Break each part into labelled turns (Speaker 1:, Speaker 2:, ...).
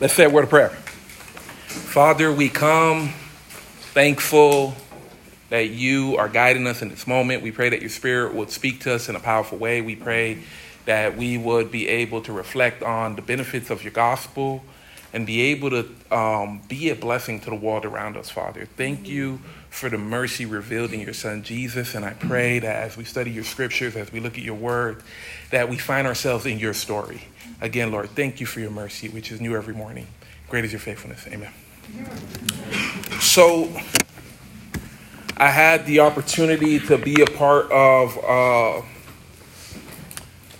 Speaker 1: Let's say a word of prayer. Father, we come thankful that you are guiding us in this moment. We pray that your spirit would speak to us in a powerful way. We pray that we would be able to reflect on the benefits of your gospel and be able to um, be a blessing to the world around us, Father. Thank you for the mercy revealed in your Son Jesus. And I pray that as we study your scriptures, as we look at your word, that we find ourselves in your story. Again, Lord, thank you for your mercy, which is new every morning. Great is your faithfulness. Amen. So, I had the opportunity to be a part of uh,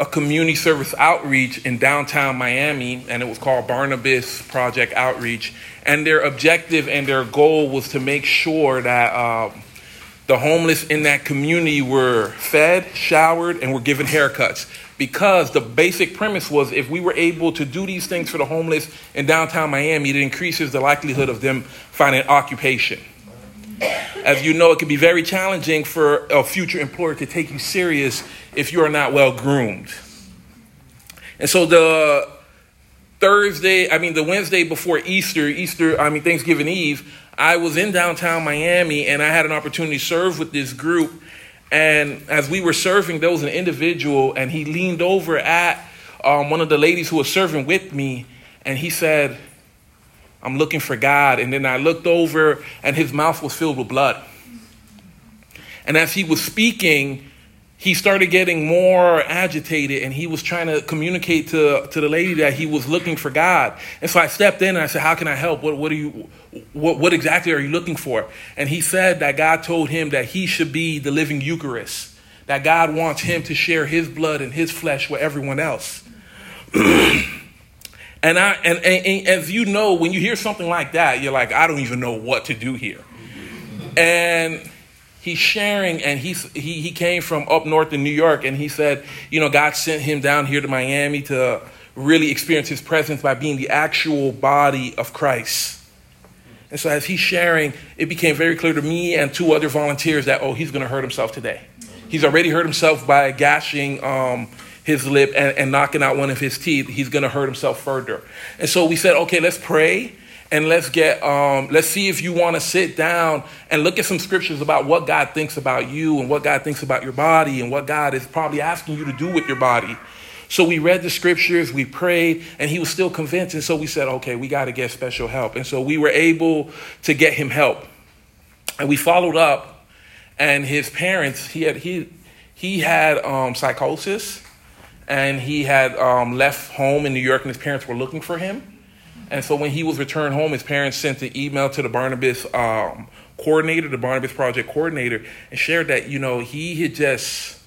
Speaker 1: a community service outreach in downtown Miami, and it was called Barnabas Project Outreach. And their objective and their goal was to make sure that uh, the homeless in that community were fed, showered, and were given haircuts. Because the basic premise was if we were able to do these things for the homeless in downtown Miami, it increases the likelihood of them finding occupation. As you know, it can be very challenging for a future employer to take you serious if you are not well groomed. And so the Thursday, I mean, the Wednesday before Easter, Easter, I mean, Thanksgiving Eve, I was in downtown Miami and I had an opportunity to serve with this group. And as we were serving, there was an individual and he leaned over at um, one of the ladies who was serving with me and he said, I'm looking for God. And then I looked over, and his mouth was filled with blood. And as he was speaking, he started getting more agitated and he was trying to communicate to, to the lady that he was looking for God. And so I stepped in and I said, How can I help? What, what, are you, what, what exactly are you looking for? And he said that God told him that he should be the living Eucharist, that God wants him to share his blood and his flesh with everyone else. And I and, and, and, as you know, when you hear something like that, you're like, I don't even know what to do here. And he's sharing, and he's he he came from up north in New York, and he said, you know, God sent him down here to Miami to really experience His presence by being the actual body of Christ. And so as he's sharing, it became very clear to me and two other volunteers that oh, he's going to hurt himself today. He's already hurt himself by gashing. Um, his lip and, and knocking out one of his teeth, he's going to hurt himself further. And so we said, okay, let's pray and let's get um, let's see if you want to sit down and look at some scriptures about what God thinks about you and what God thinks about your body and what God is probably asking you to do with your body. So we read the scriptures, we prayed, and he was still convinced. And so we said, okay, we got to get special help. And so we were able to get him help. And we followed up, and his parents, he had he he had um, psychosis and he had um, left home in New York, and his parents were looking for him. And so when he was returned home, his parents sent an email to the Barnabas um, coordinator, the Barnabas project coordinator, and shared that you know he had just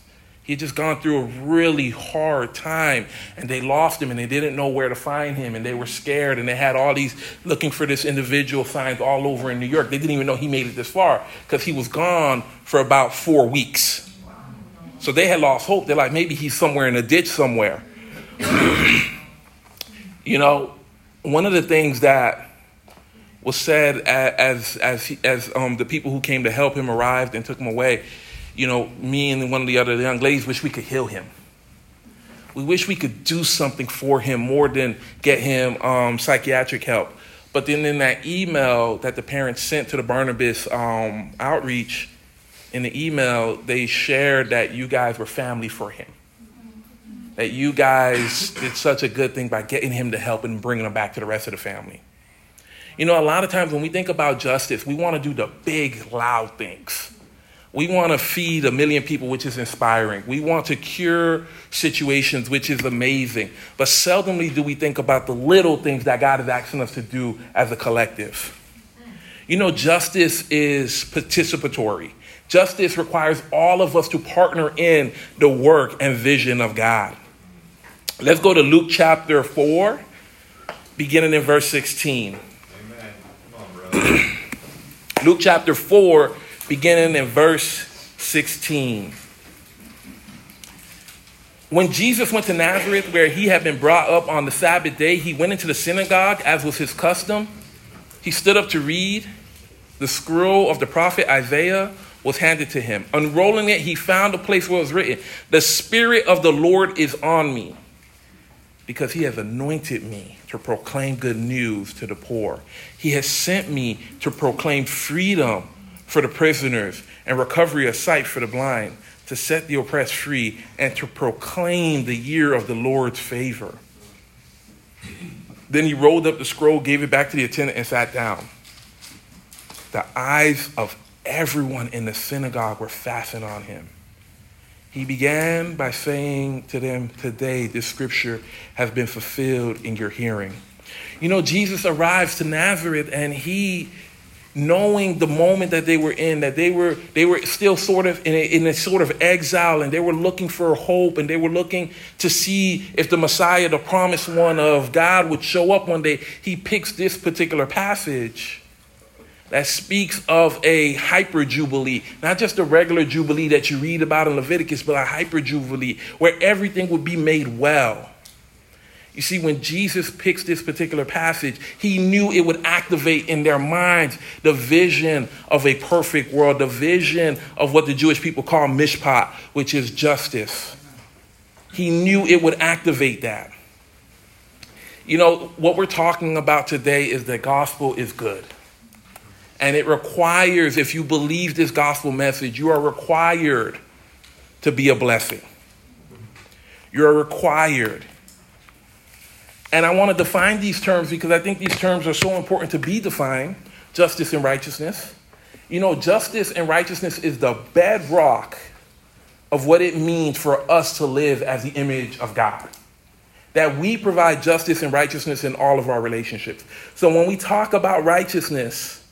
Speaker 1: he had just gone through a really hard time, and they lost him, and they didn't know where to find him, and they were scared, and they had all these looking for this individual signs all over in New York. They didn't even know he made it this far because he was gone for about four weeks. So they had lost hope. They're like, maybe he's somewhere in a ditch somewhere. you know, one of the things that was said as as as um, the people who came to help him arrived and took him away. You know, me and one of the other young ladies wish we could heal him. We wish we could do something for him more than get him um, psychiatric help. But then in that email that the parents sent to the Barnabas um, outreach, in the email, they shared that you guys were family for him. That you guys did such a good thing by getting him to help and bringing him back to the rest of the family. You know, a lot of times when we think about justice, we want to do the big, loud things. We want to feed a million people, which is inspiring. We want to cure situations, which is amazing. But seldomly do we think about the little things that God is asking us to do as a collective. You know, justice is participatory. Justice requires all of us to partner in the work and vision of God. Let's go to Luke chapter 4, beginning in verse 16. On, Luke chapter 4, beginning in verse 16. When Jesus went to Nazareth, where he had been brought up on the Sabbath day, he went into the synagogue, as was his custom. He stood up to read the scroll of the prophet Isaiah was handed to him. Unrolling it, he found a place where it was written, The Spirit of the Lord is on me, because he has anointed me to proclaim good news to the poor. He has sent me to proclaim freedom for the prisoners and recovery of sight for the blind, to set the oppressed free, and to proclaim the year of the Lord's favor. Then he rolled up the scroll, gave it back to the attendant, and sat down. The eyes of everyone in the synagogue were fastened on him. He began by saying to them, Today, this scripture has been fulfilled in your hearing. You know, Jesus arrives to Nazareth and he, knowing the moment that they were in, that they were, they were still sort of in a, in a sort of exile and they were looking for hope and they were looking to see if the Messiah, the promised one of God, would show up one day. He picks this particular passage that speaks of a hyper jubilee, not just a regular jubilee that you read about in Leviticus, but a hyper jubilee where everything would be made well. You see, when Jesus picks this particular passage, he knew it would activate in their minds the vision of a perfect world, the vision of what the Jewish people call mishpat, which is justice. He knew it would activate that. You know, what we're talking about today is the gospel is good. And it requires, if you believe this gospel message, you are required to be a blessing. You're required. And I want to define these terms because I think these terms are so important to be defined justice and righteousness. You know, justice and righteousness is the bedrock of what it means for us to live as the image of God. That we provide justice and righteousness in all of our relationships. So when we talk about righteousness,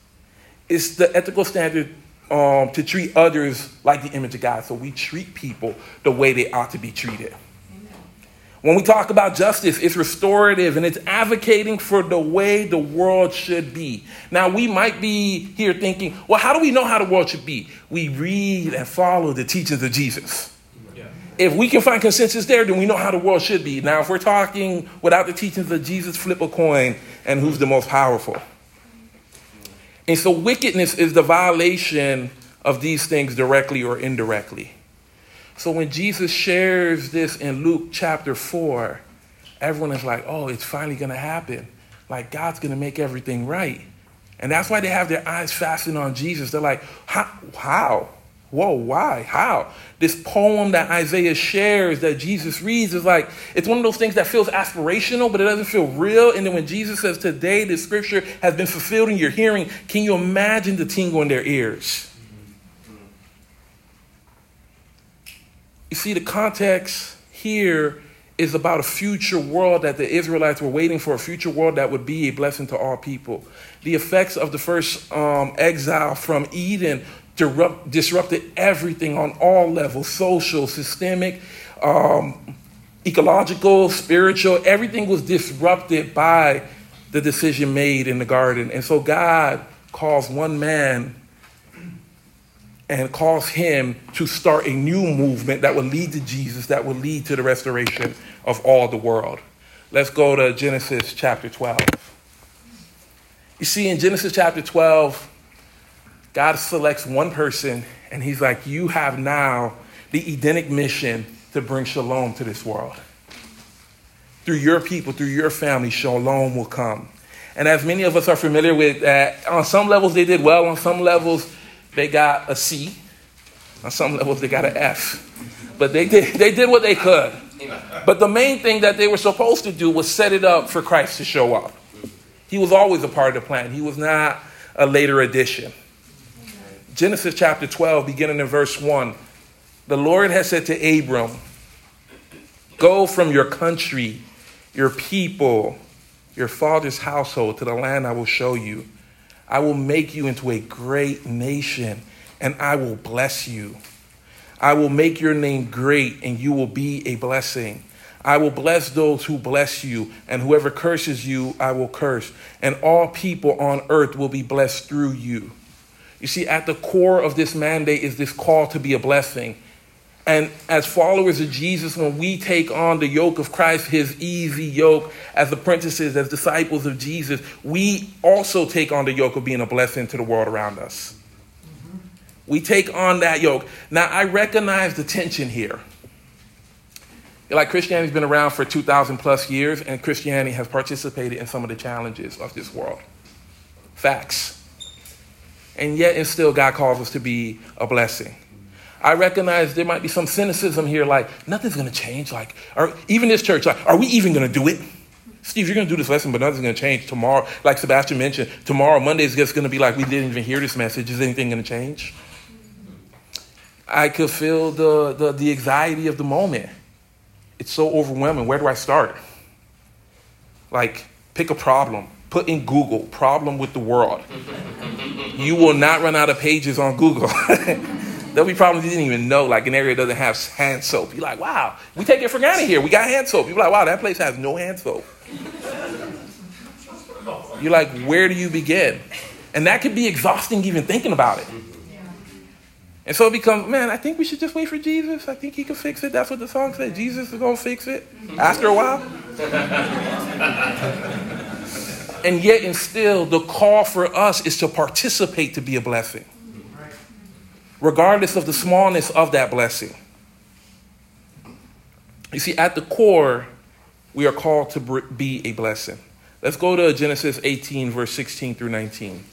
Speaker 1: it's the ethical standard um, to treat others like the image of God. So we treat people the way they ought to be treated. When we talk about justice, it's restorative and it's advocating for the way the world should be. Now, we might be here thinking, well, how do we know how the world should be? We read and follow the teachings of Jesus. If we can find consensus there, then we know how the world should be. Now, if we're talking without the teachings of Jesus, flip a coin and who's the most powerful. And so wickedness is the violation of these things directly or indirectly. So when Jesus shares this in Luke chapter 4, everyone is like, oh, it's finally going to happen. Like God's going to make everything right. And that's why they have their eyes fastened on Jesus. They're like, how? how? Whoa, why? How? This poem that Isaiah shares that Jesus reads is like, it's one of those things that feels aspirational, but it doesn't feel real. And then when Jesus says, Today the scripture has been fulfilled in your hearing, can you imagine the tingle in their ears? You see, the context here is about a future world that the Israelites were waiting for, a future world that would be a blessing to all people. The effects of the first um, exile from Eden disrupt, disrupted everything on all levels social, systemic, um, ecological, spiritual. Everything was disrupted by the decision made in the garden. And so God calls one man and calls him to start a new movement that would lead to Jesus, that would lead to the restoration of all the world. Let's go to Genesis chapter 12. You see, in Genesis chapter 12, God selects one person and he's like, You have now the Edenic mission to bring shalom to this world. Through your people, through your family, shalom will come. And as many of us are familiar with, uh, on some levels they did well, on some levels they got a C, on some levels they got an F. But they did, they did what they could. But the main thing that they were supposed to do was set it up for Christ to show up. He was always a part of the plan, he was not a later addition. Genesis chapter 12, beginning in verse 1. The Lord has said to Abram, Go from your country, your people, your father's household to the land I will show you. I will make you into a great nation, and I will bless you. I will make your name great, and you will be a blessing. I will bless those who bless you, and whoever curses you, I will curse. And all people on earth will be blessed through you. You see, at the core of this mandate is this call to be a blessing. And as followers of Jesus, when we take on the yoke of Christ, his easy yoke, as apprentices, as disciples of Jesus, we also take on the yoke of being a blessing to the world around us. Mm-hmm. We take on that yoke. Now, I recognize the tension here. Like Christianity's been around for 2,000 plus years, and Christianity has participated in some of the challenges of this world. Facts. And yet, and still, God calls us to be a blessing. I recognize there might be some cynicism here, like nothing's going to change. Like, or even this church, like, are we even going to do it? Steve, you're going to do this lesson, but nothing's going to change tomorrow. Like Sebastian mentioned, tomorrow, Monday is just going to be like we didn't even hear this message. Is anything going to change? I could feel the, the, the anxiety of the moment. It's so overwhelming. Where do I start? Like, pick a problem. Put in Google, problem with the world. You will not run out of pages on Google. There'll be problems you didn't even know, like an area doesn't have hand soap. You're like, wow, we take it for granted here. We got hand soap. You're like, wow, that place has no hand soap. You're like, where do you begin? And that could be exhausting even thinking about it. And so it becomes, man, I think we should just wait for Jesus. I think he can fix it. That's what the song said. Jesus is going to fix it after a while. and yet, and still, the call for us is to participate to be a blessing regardless of the smallness of that blessing. You see, at the core, we are called to be a blessing. Let's go to Genesis 18, verse 16 through 19.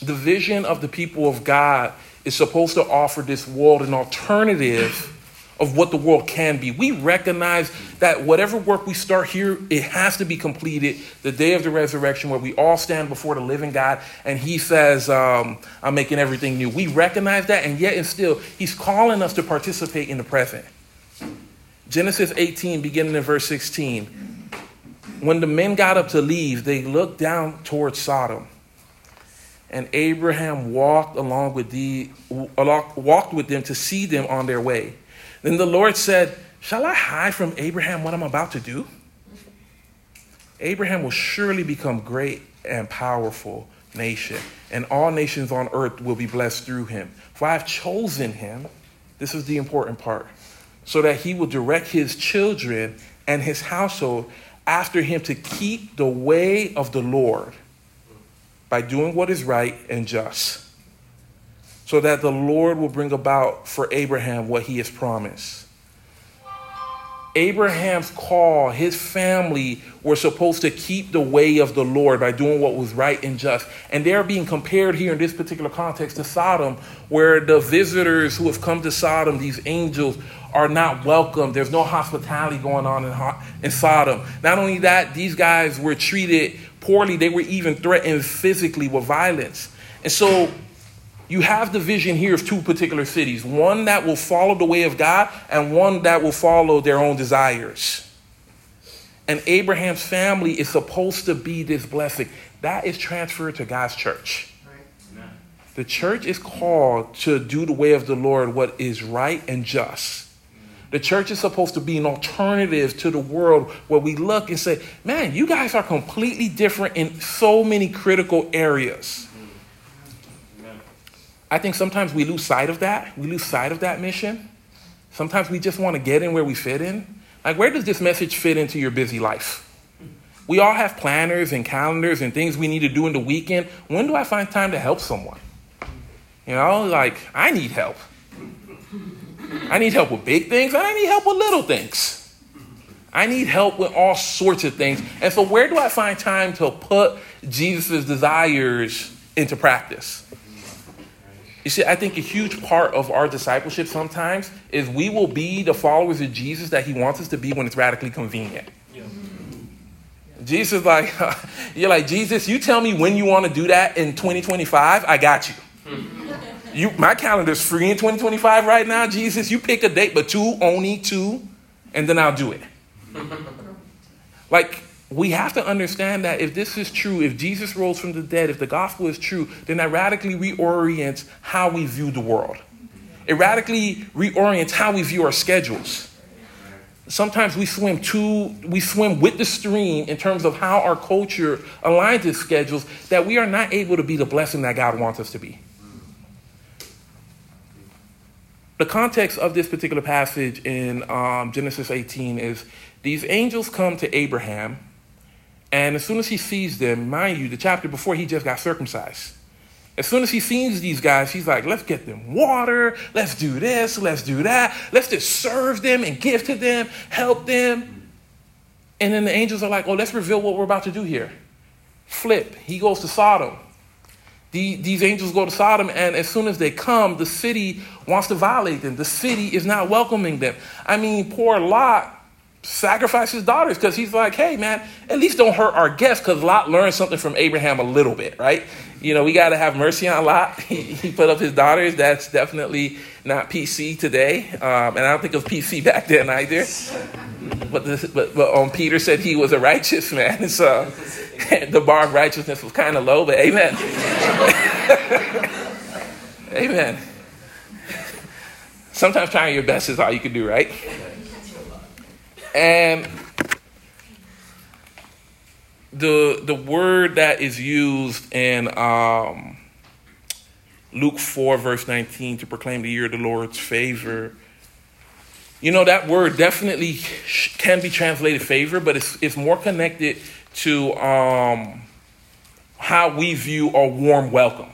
Speaker 1: The vision of the people of God is supposed to offer this world an alternative of what the world can be. We recognize that whatever work we start here, it has to be completed the day of the resurrection where we all stand before the living God and He says, um, I'm making everything new. We recognize that, and yet and still, He's calling us to participate in the present. Genesis 18, beginning in verse 16. When the men got up to leave, they looked down towards Sodom. And Abraham walked along with the walked with them to see them on their way. Then the Lord said, Shall I hide from Abraham what I'm about to do? Abraham will surely become great and powerful nation, and all nations on earth will be blessed through him. For I have chosen him, this is the important part, so that he will direct his children and his household after him to keep the way of the Lord by doing what is right and just so that the Lord will bring about for Abraham what he has promised. Abraham's call, his family were supposed to keep the way of the Lord by doing what was right and just. And they're being compared here in this particular context to Sodom, where the visitors who have come to Sodom, these angels, are not welcome. There's no hospitality going on in, in Sodom. Not only that, these guys were treated poorly, they were even threatened physically with violence. And so you have the vision here of two particular cities one that will follow the way of God, and one that will follow their own desires. And Abraham's family is supposed to be this blessing. That is transferred to God's church. The church is called to do the way of the Lord, what is right and just. The church is supposed to be an alternative to the world where we look and say, man, you guys are completely different in so many critical areas. I think sometimes we lose sight of that. We lose sight of that mission. Sometimes we just want to get in where we fit in. Like, where does this message fit into your busy life? We all have planners and calendars and things we need to do in the weekend. When do I find time to help someone? You know, like, I need help. I need help with big things, and I need help with little things. I need help with all sorts of things. And so, where do I find time to put Jesus' desires into practice? You see, I think a huge part of our discipleship sometimes is we will be the followers of Jesus that he wants us to be when it's radically convenient. Yeah. Jesus, like, you're like, Jesus, you tell me when you want to do that in 2025, I got you. you my calendar's free in 2025 right now, Jesus. You pick a date, but two, only two, and then I'll do it. like, we have to understand that if this is true, if Jesus rose from the dead, if the gospel is true, then that radically reorients how we view the world. It radically reorients how we view our schedules. Sometimes we swim too, we swim with the stream in terms of how our culture aligns its schedules that we are not able to be the blessing that God wants us to be. The context of this particular passage in um, Genesis 18 is these angels come to Abraham and as soon as he sees them, mind you, the chapter before he just got circumcised. As soon as he sees these guys, he's like, let's get them water, let's do this, let's do that, let's just serve them and give to them, help them. And then the angels are like, oh, let's reveal what we're about to do here. Flip, he goes to Sodom. The, these angels go to Sodom, and as soon as they come, the city wants to violate them. The city is not welcoming them. I mean, poor Lot sacrifice his daughters because he's like, hey, man, at least don't hurt our guests because Lot learned something from Abraham a little bit, right? You know, we got to have mercy on Lot. He, put up his daughters. That's definitely not PC today. Um, and I don't think it was PC back then either. But, this, but, but um, Peter said he was a righteous man. So the bar of righteousness was kind of low, but amen. amen. Sometimes trying your best is all you can do, right? And the the word that is used in um, Luke 4, verse 19, to proclaim the year of the Lord's favor. You know, that word definitely can be translated favor, but it's, it's more connected to um, how we view a warm welcome.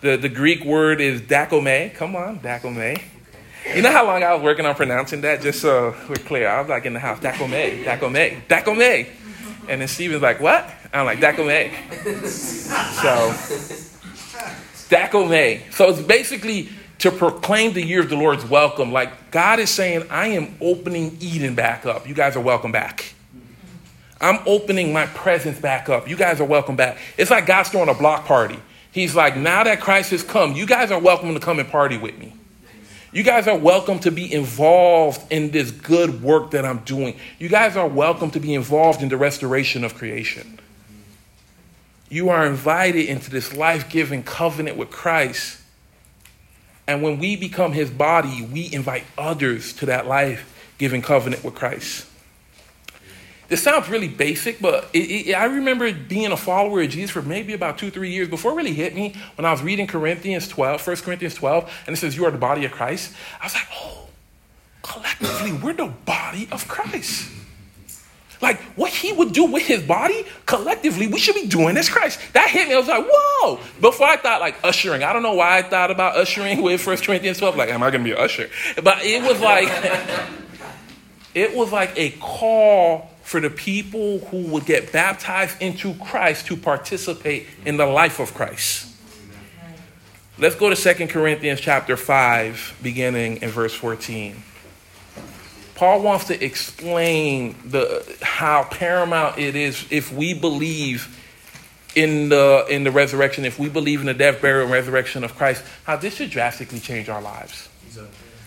Speaker 1: The, the Greek word is dakome. Come on, dakome. You know how long I was working on pronouncing that? Just so we're clear. I was like in the house, dakome, dakome, dakome. And then Steven's like, what? I'm like, dakome. So, dakome. So it's basically to proclaim the year of the Lord's welcome. Like God is saying, I am opening Eden back up. You guys are welcome back. I'm opening my presence back up. You guys are welcome back. It's like God's throwing a block party. He's like, now that Christ has come, you guys are welcome to come and party with me. You guys are welcome to be involved in this good work that I'm doing. You guys are welcome to be involved in the restoration of creation. You are invited into this life giving covenant with Christ. And when we become his body, we invite others to that life giving covenant with Christ. This sounds really basic, but it, it, I remember being a follower of Jesus for maybe about two, three years before it really hit me when I was reading Corinthians 12, 1 Corinthians 12, and it says, You are the body of Christ. I was like, Oh, collectively, we're the body of Christ. Like what he would do with his body, collectively, we should be doing as Christ. That hit me. I was like, whoa. Before I thought like ushering. I don't know why I thought about ushering with 1 Corinthians 12. Like, am I gonna be an usher? But it was like it was like a call for the people who would get baptized into Christ to participate in the life of Christ. Let's go to 2 Corinthians chapter 5, beginning in verse 14. Paul wants to explain the, how paramount it is if we believe in the, in the resurrection, if we believe in the death, burial, and resurrection of Christ, how this should drastically change our lives.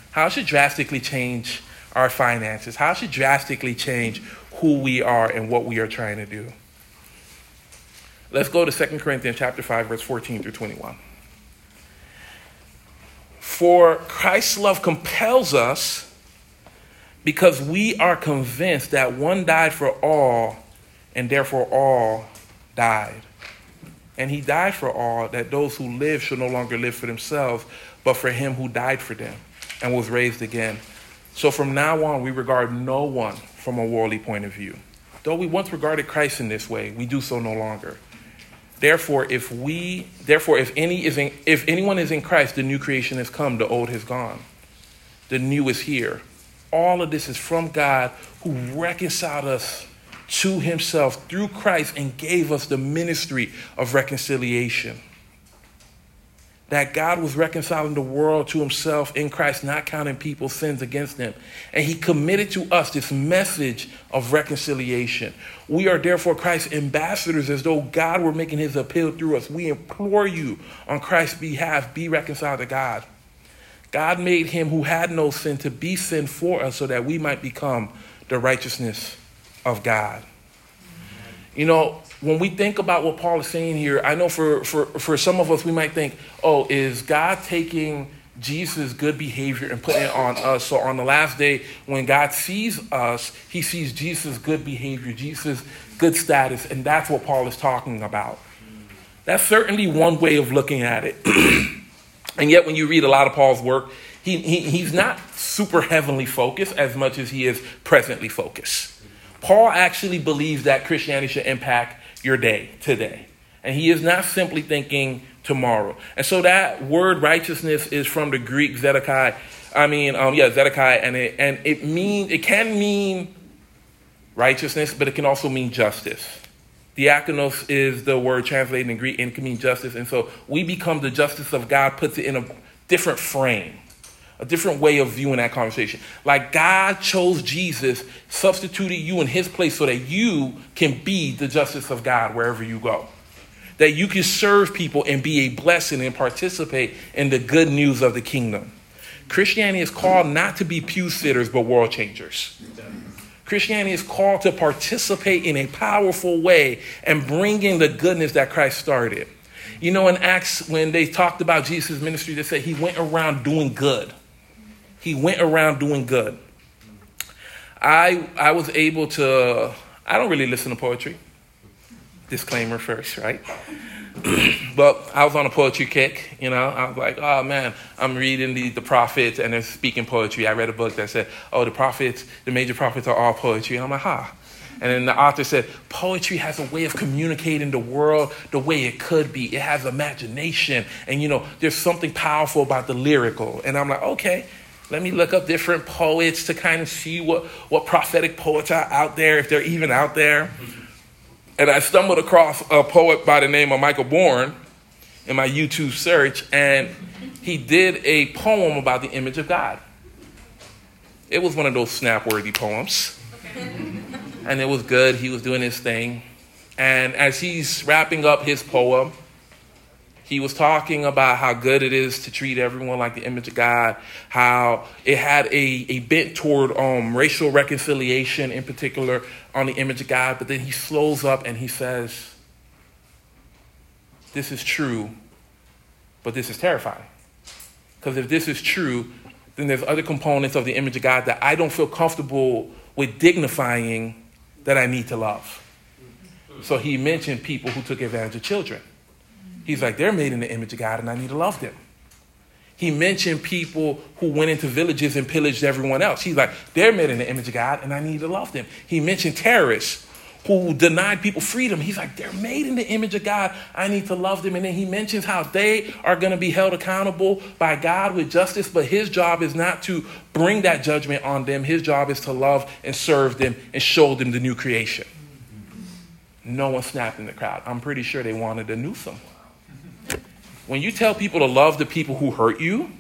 Speaker 1: How it should drastically change our finances, how it should drastically change who we are and what we are trying to do. Let's go to 2 Corinthians chapter 5 verse 14 through 21. For Christ's love compels us because we are convinced that one died for all and therefore all died. And he died for all that those who live should no longer live for themselves, but for him who died for them and was raised again. So from now on, we regard no one from a worldly point of view. Though we once regarded Christ in this way, we do so no longer. Therefore, if we, therefore, if any is in, if anyone is in Christ, the new creation has come, the old has gone, the new is here. All of this is from God, who reconciled us to Himself through Christ and gave us the ministry of reconciliation that God was reconciling the world to himself in Christ, not counting people's sins against them. And he committed to us this message of reconciliation. We are therefore Christ's ambassadors as though God were making his appeal through us. We implore you on Christ's behalf, be reconciled to God. God made him who had no sin to be sin for us so that we might become the righteousness of God. You know, when we think about what Paul is saying here, I know for, for, for some of us, we might think, oh, is God taking Jesus' good behavior and putting it on us? So on the last day, when God sees us, he sees Jesus' good behavior, Jesus' good status, and that's what Paul is talking about. That's certainly one way of looking at it. and yet, when you read a lot of Paul's work, he, he, he's not super heavenly focused as much as he is presently focused. Paul actually believes that Christianity should impact your day today. And he is not simply thinking tomorrow. And so that word righteousness is from the Greek Zedekiah. I mean, um, yeah, Zedekiah, and it and it mean it can mean righteousness, but it can also mean justice. Diakonos is the word translated in Greek and it can mean justice. And so we become the justice of God, puts it in a different frame, a different way of viewing that conversation. Like God chose Jesus, substituted you in his place so that you can be the justice of God wherever you go. That you can serve people and be a blessing and participate in the good news of the kingdom. Christianity is called not to be pew sitters, but world changers. Christianity is called to participate in a powerful way and bring in the goodness that Christ started. You know, in Acts, when they talked about Jesus' ministry, they said he went around doing good. He went around doing good. I, I was able to, I don't really listen to poetry. Disclaimer first, right? but I was on a poetry kick, you know. I was like, oh man, I'm reading the, the prophets and they're speaking poetry. I read a book that said, oh, the prophets, the major prophets are all poetry. And I'm like, ha. Huh. And then the author said, poetry has a way of communicating the world the way it could be. It has imagination. And, you know, there's something powerful about the lyrical. And I'm like, okay, let me look up different poets to kind of see what, what prophetic poets are out there, if they're even out there. And I stumbled across a poet by the name of Micah Bournes in my YouTube search, and he did a poem about the image of God. It was one of those snap worthy poems. and it was good. He was doing his thing. And as he's wrapping up his poem, he was talking about how good it is to treat everyone like the image of God, how it had a, a bent toward um, racial reconciliation, in particular, on the image of God. But then he slows up and he says, This is true, but this is terrifying. Because if this is true, then there's other components of the image of God that I don't feel comfortable with dignifying that I need to love. So he mentioned people who took advantage of children. He's like, they're made in the image of God and I need to love them. He mentioned people who went into villages and pillaged everyone else. He's like, they're made in the image of God and I need to love them. He mentioned terrorists who denied people freedom. He's like, they're made in the image of God. I need to love them. And then he mentions how they are going to be held accountable by God with justice, but his job is not to bring that judgment on them. His job is to love and serve them and show them the new creation. No one snapped in the crowd. I'm pretty sure they wanted a Newsom. When you tell people to love the people who hurt you,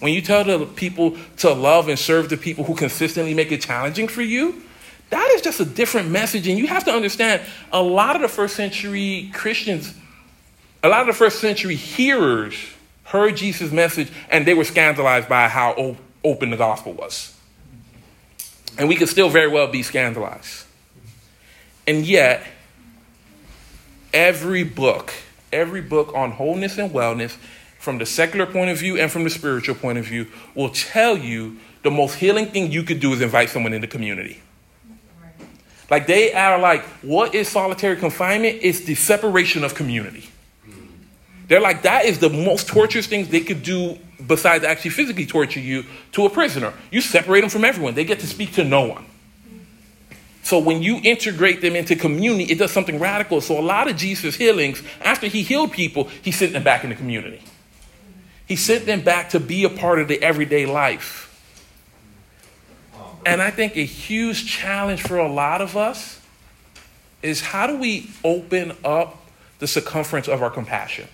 Speaker 1: when you tell the people to love and serve the people who consistently make it challenging for you, that is just a different message. And you have to understand a lot of the first century Christians, a lot of the first century hearers heard Jesus' message and they were scandalized by how open the gospel was. And we could still very well be scandalized. And yet, every book every book on wholeness and wellness from the secular point of view and from the spiritual point of view will tell you the most healing thing you could do is invite someone in the community. Like they are like, what is solitary confinement? It's the separation of community. They're like, that is the most torturous things they could do besides actually physically torture you to a prisoner. You separate them from everyone. They get to speak to no one. So when you integrate them into community, it does something radical. So a lot of Jesus' healings, after he healed people, he sent them back in the community. He sent them back to be a part of the everyday life. And I think a huge challenge for a lot of us is how do we open up the circumference of our compassion?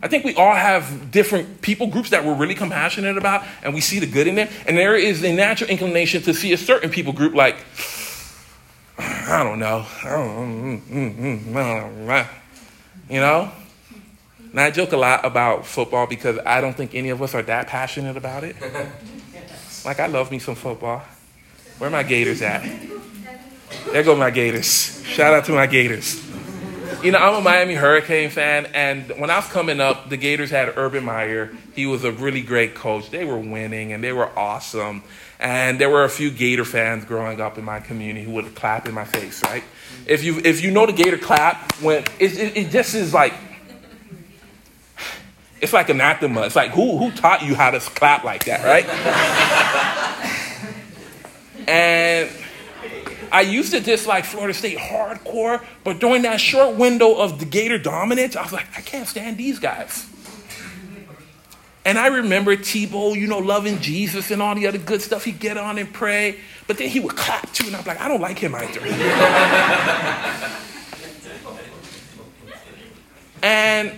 Speaker 1: I think we all have different people groups that we're really compassionate about, and we see the good in them. And there is a natural inclination to see a certain people group like, I don't know. You know? And I joke a lot about football because I don't think any of us are that passionate about it. Like, I love me some football. Where my Gators at? There go my Gators. Shout out to my Gators. You know, I'm a Miami Hurricane fan, and when I was coming up, the Gators had Urban Meyer. He was a really great coach. They were winning, and they were awesome. And there were a few Gator fans growing up in my community who would clap in my face, right? If you if you know the Gator clap, when it, it, it just is like it's like anathema. It's like who who taught you how to clap like that, right? and I used to dislike Florida State hardcore, but during that short window of the Gator dominance, I was like, I can't stand these guys. And I remember Tebow, you know, loving Jesus and all the other good stuff. He'd get on and pray, but then he would clap too, and I'm like, I don't like him either. and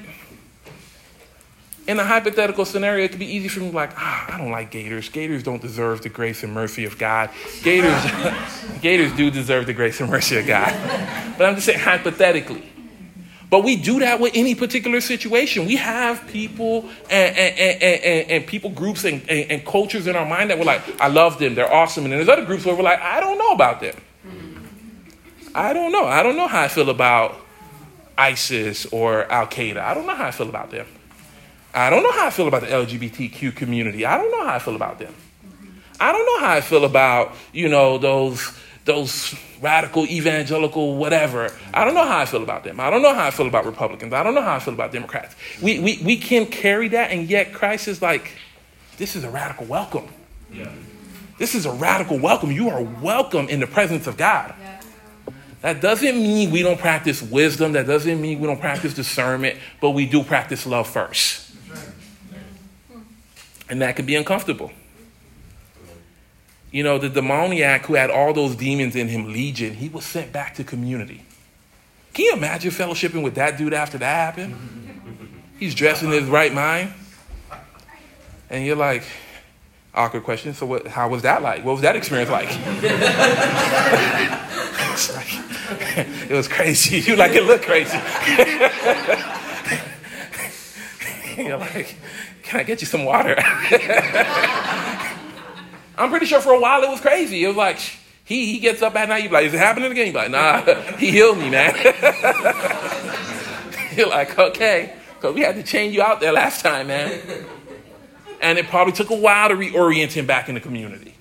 Speaker 1: in a hypothetical scenario, it could be easy for me to be like, ah, I don't like Gators. Gators don't deserve the grace and mercy of God. Gators, Gators do deserve the grace and mercy of God. But I'm just saying hypothetically. But we do that with any particular situation. We have people and, and, and, and people groups and, and, cultures in our mind that we're like, I love them, they're awesome. And then there's other groups where we're like, I don't know about them. I don't know. I don't know how I feel about ISIS or Al Qaeda. I don't know how I feel about them. I don't know how I feel about the LGBTQ community. I don't know how I feel about them. I don't know how I feel about, you know, those those radical evangelical whatever. I don't know how I feel about them. I don't know how I feel about Republicans. I don't know how I feel about Democrats. We we, we can carry that and yet Christ is like, this is a radical welcome. Yeah. This is a radical welcome. You are welcome in the presence of God. Yeah. That doesn't mean we don't practice wisdom. That doesn't mean we don't practice discernment, but we do practice love first. And that can be uncomfortable. You know, the demoniac who had all those demons in him, Legion, he was sent back to community. Can you imagine fellowshipping with that dude after that happened? He's dressed in his right mind. And you're like, awkward question. So, what, how was that like? What was that experience like? like it was crazy. You like it looked crazy. you're like, can I get you some water? I'm pretty sure for a while it was crazy. It was like, he, he gets up at night, you're like, is it happening again? You're like, nah, he healed me, man. you're like, okay, because we had to change you out there last time, man. And it probably took a while to reorient him back in the community.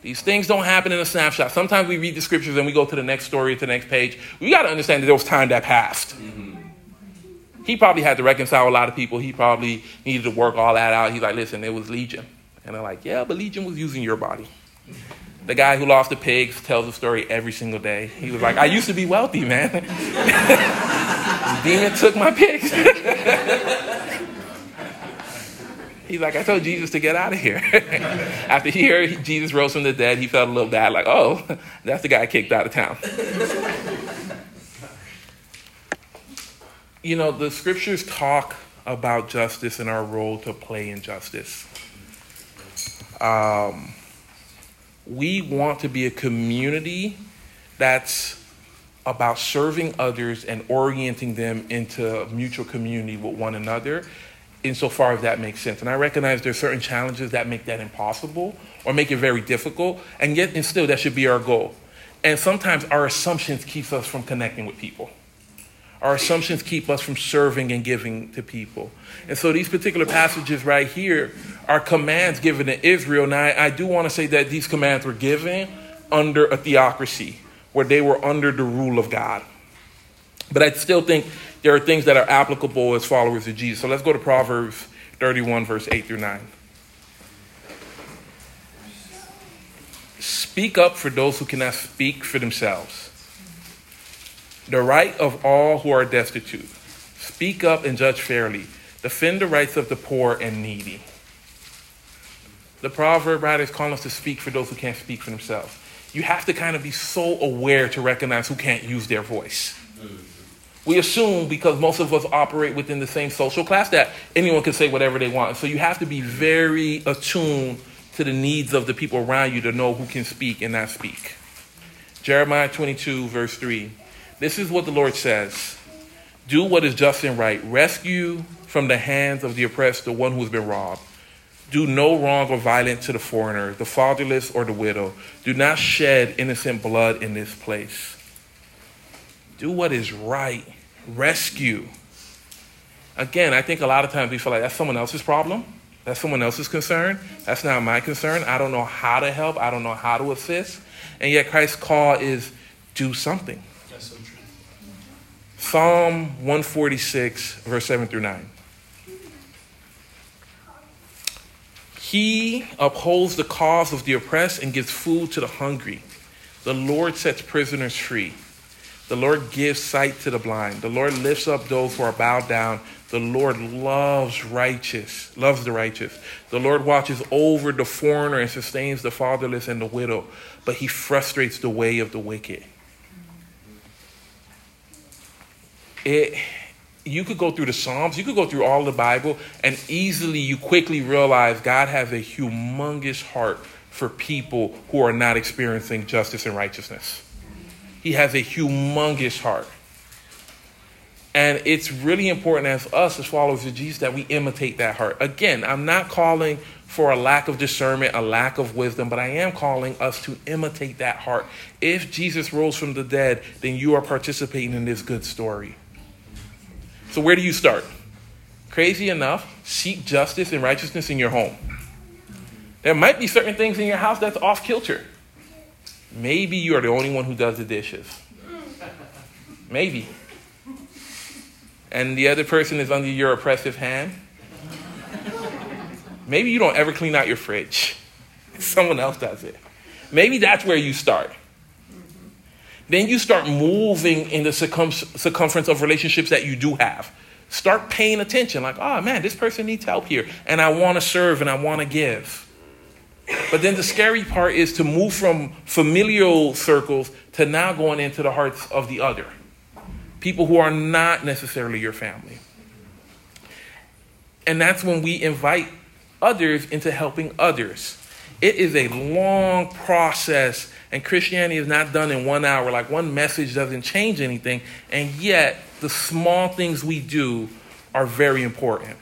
Speaker 1: These things don't happen in a snapshot. Sometimes we read the scriptures and we go to the next story, to the next page. We got to understand that there was time that passed. Mm-hmm. He probably had to reconcile a lot of people. He probably needed to work all that out. He's like, listen, it was Legion. And they're like, yeah, but Legion was using your body. The guy who lost the pigs tells the story every single day. He was like, I used to be wealthy, man. Demon took my pigs. He's like, I told Jesus to get out of here. After he heard Jesus rose from the dead, he felt a little bad, like, oh, that's the guy kicked out of town you know, the scriptures talk about justice and our role to play in justice. Um, we want to be a community that's about serving others and orienting them into mutual community with one another, insofar as that makes sense. And I recognize there are certain challenges that make that impossible or make it very difficult, and yet and still that should be our goal. And sometimes our assumptions keep us from connecting with people. Our assumptions keep us from serving and giving to people. And so these particular passages right here are commands given to Israel. Now, I, I do want to say that these commands were given under a theocracy where they were under the rule of God. But I still think there are things that are applicable as followers of Jesus. So let's go to Proverbs 31, verse 8 through 9. Speak up for those who cannot speak for themselves the right of all who are destitute. Speak up and judge fairly. Defend the rights of the poor and needy. The proverb writer is calling us to speak for those who can't speak for themselves. You have to kind of be so aware to recognize who can't use their voice. We assume because most of us operate within the same social class that anyone can say whatever they want. So you have to be very attuned to the needs of the people around you to know who can speak and not speak. Jeremiah 22, verse 3. This is what the Lord says Do what is just and right. Rescue from the hands of the oppressed the one who has been robbed. Do no wrong or violence to the foreigner, the fatherless, or the widow. Do not shed innocent blood in this place. Do what is right. Rescue. Again, I think a lot of times we feel like that's someone else's problem. That's someone else's concern. That's not my concern. I don't know how to help. I don't know how to assist. And yet Christ's call is do something. Psalm 146, verse 7 through 9. He upholds the cause of the oppressed and gives food to the hungry. The Lord sets prisoners free. The Lord gives sight to the blind. The Lord lifts up those who are bowed down. The Lord loves righteous, loves the righteous. The Lord watches over the foreigner and sustains the fatherless and the widow, but he frustrates the way of the wicked. It you could go through the Psalms, you could go through all the Bible, and easily you quickly realize God has a humongous heart for people who are not experiencing justice and righteousness. He has a humongous heart. And it's really important as us, as followers of Jesus, that we imitate that heart. Again, I'm not calling for a lack of discernment, a lack of wisdom, but I am calling us to imitate that heart. If Jesus rose from the dead, then you are participating in this good story. So, where do you start? Crazy enough, seek justice and righteousness in your home. There might be certain things in your house that's off kilter. Maybe you are the only one who does the dishes. Maybe. And the other person is under your oppressive hand. Maybe you don't ever clean out your fridge. Someone else does it. Maybe that's where you start. Then you start moving in the circum- circumference of relationships that you do have. Start paying attention, like, oh man, this person needs help here, and I want to serve and I want to give. But then the scary part is to move from familial circles to now going into the hearts of the other. People who are not necessarily your family. And that's when we invite others into helping others. It is a long process, and Christianity is not done in one hour. Like one message doesn't change anything, and yet the small things we do are very important.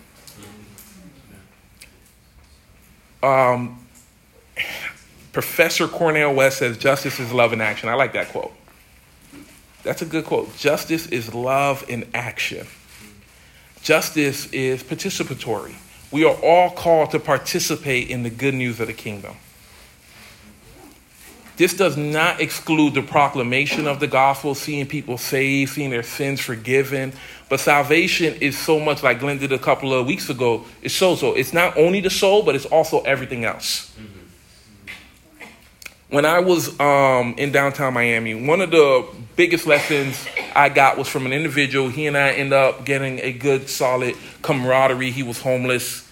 Speaker 1: Um, Professor Cornel West says, Justice is love in action. I like that quote. That's a good quote. Justice is love in action. Justice is participatory. We are all called to participate in the good news of the kingdom. This does not exclude the proclamation of the gospel, seeing people saved, seeing their sins forgiven. But salvation is so much like Glenn did a couple of weeks ago. It's so so. It's not only the soul, but it's also everything else. Mm-hmm when I was um, in downtown Miami, one of the biggest lessons I got was from an individual. He and I ended up getting a good, solid camaraderie. He was homeless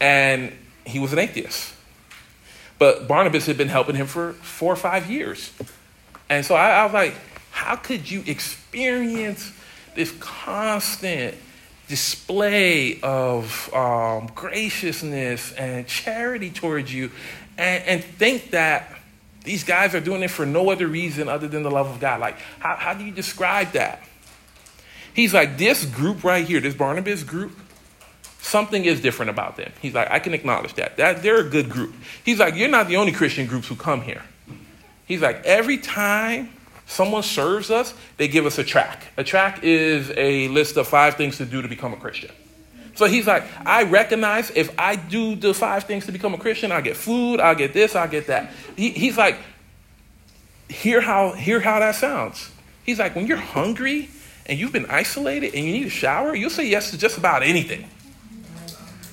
Speaker 1: and he was an atheist. But Barnabas had been helping him for four or five years. And so I, I was like, how could you experience this constant display of um, graciousness and charity towards you and, and think that these guys are doing it for no other reason other than the love of God. Like, how, how do you describe that? He's like, this group right here, this Barnabas group, something is different about them. He's like, I can acknowledge that. that they're a good group. He's like, you're not the only Christian groups who come here. He's like, every time someone serves us, they give us a track. A track is a list of five things to do to become a Christian. So he's like, I recognize if I do the five things to become a Christian, I get food, I get this, I get that. He, he's like, hear how hear how that sounds. He's like, when you're hungry and you've been isolated and you need a shower, you'll say yes to just about anything.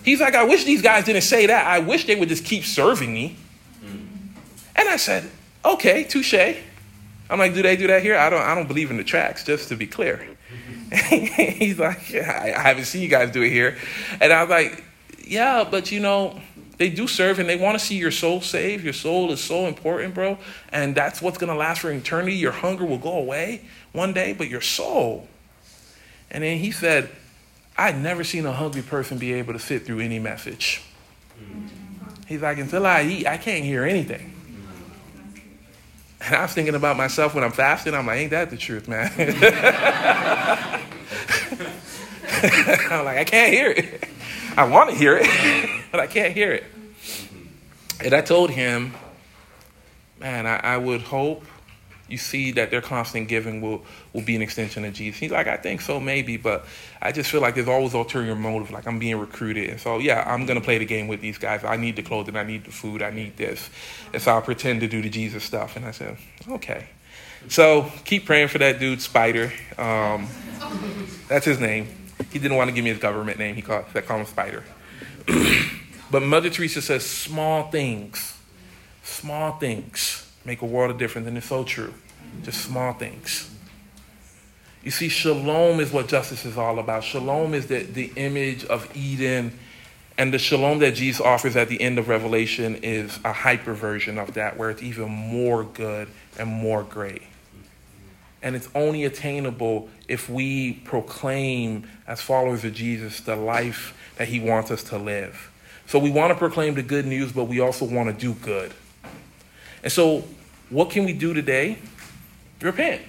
Speaker 1: He's like, I wish these guys didn't say that. I wish they would just keep serving me. And I said, okay, touche. I'm like, do they do that here? I don't I don't believe in the tracks, just to be clear. he's like, yeah, I haven't seen you guys do it here. And I was like, yeah, but you know, they do serve and they want to see your soul saved. Your soul is so important, bro. And that's what's going to last for eternity. Your hunger will go away one day, but your soul. And then he said, I'd never seen a hungry person be able to sit through any message. He's like, until I eat, I can't hear anything. And I was thinking about myself when I'm fasting. I'm like, ain't that the truth, man? I'm like, I can't hear it. I want to hear it, but I can't hear it. And I told him, man, I, I would hope you see that their constant giving will, will be an extension of Jesus. He's like, I think so, maybe, but I just feel like there's always ulterior motive, like I'm being recruited. And so, yeah, I'm to play the game with these guys. I need the clothing, I need the food, I need this. And so I'll pretend to do the Jesus stuff. And I said, okay. So keep praying for that dude, Spider. Um, that's his name. He didn't want to give me his government name. He called, that called him Spider. but Mother Teresa says, small things, small things make a world of difference. And it's so true. Just small things. You see, shalom is what justice is all about. Shalom is the, the image of Eden. And the shalom that Jesus offers at the end of Revelation is a hyper version of that, where it's even more good and more great. And it's only attainable if we proclaim, as followers of Jesus, the life that he wants us to live. So we want to proclaim the good news, but we also want to do good. And so, what can we do today? Repent.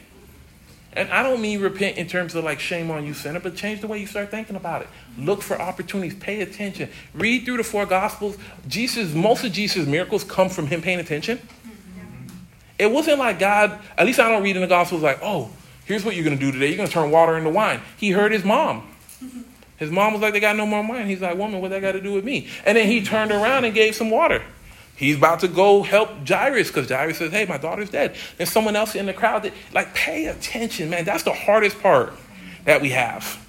Speaker 1: And I don't mean repent in terms of like shame on you, sinner, but change the way you start thinking about it. Look for opportunities, pay attention. Read through the four gospels. Jesus, most of Jesus' miracles come from him paying attention. It wasn't like God, at least I don't read in the gospels like, oh, here's what you're gonna do today. You're gonna turn water into wine. He heard his mom. His mom was like, they got no more wine. He's like, woman, what that got to do with me? And then he turned around and gave some water. He's about to go help Jairus because Jairus says, hey, my daughter's dead. There's someone else in the crowd that, like, pay attention, man. That's the hardest part that we have.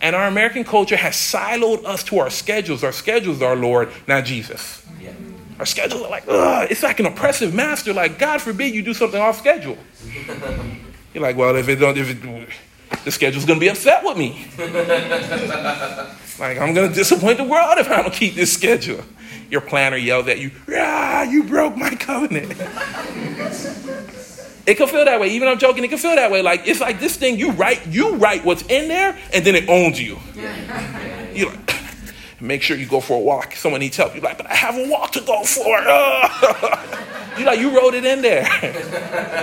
Speaker 1: And our American culture has siloed us to our schedules. Our schedules are Lord, not Jesus. Yeah. Our schedules are like, ugh, it's like an oppressive master. Like, God forbid you do something off schedule. You're like, well, if it don't, if it, the schedule's to be upset with me. like, I'm to disappoint the world if I don't keep this schedule. Your planner yells at you, ah, you broke my covenant. it can feel that way. Even I'm joking, it can feel that way. Like, it's like this thing, you write, you write what's in there, and then it owns you. you're like, make sure you go for a walk. Someone needs help. You're like, but I have a walk to go for. you like, you wrote it in there.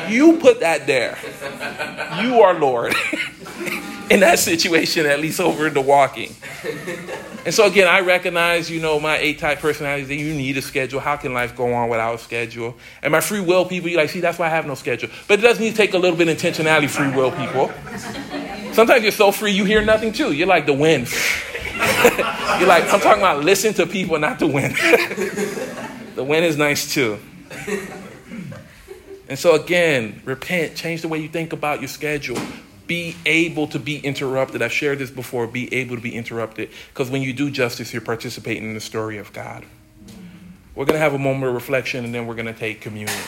Speaker 1: you put that there. You are Lord. in that situation, at least over the walking. And so again, I recognize, you know, my A-type personality that you need a schedule. How can life go on without a schedule? And my free will people, you like, see, that's why I have no schedule. But it does need to take a little bit of intentionality, free will people. Sometimes you're so free, you hear nothing too. You're like the wind. you're like, I'm talking about listen to people, not the wind. the wind is nice too. And so again, repent, change the way you think about your schedule be able to be interrupted. I've shared this before be able to be interrupted because when you do justice, you're participating in the story of God. We're going to have a moment of reflection and then we're going to take communion.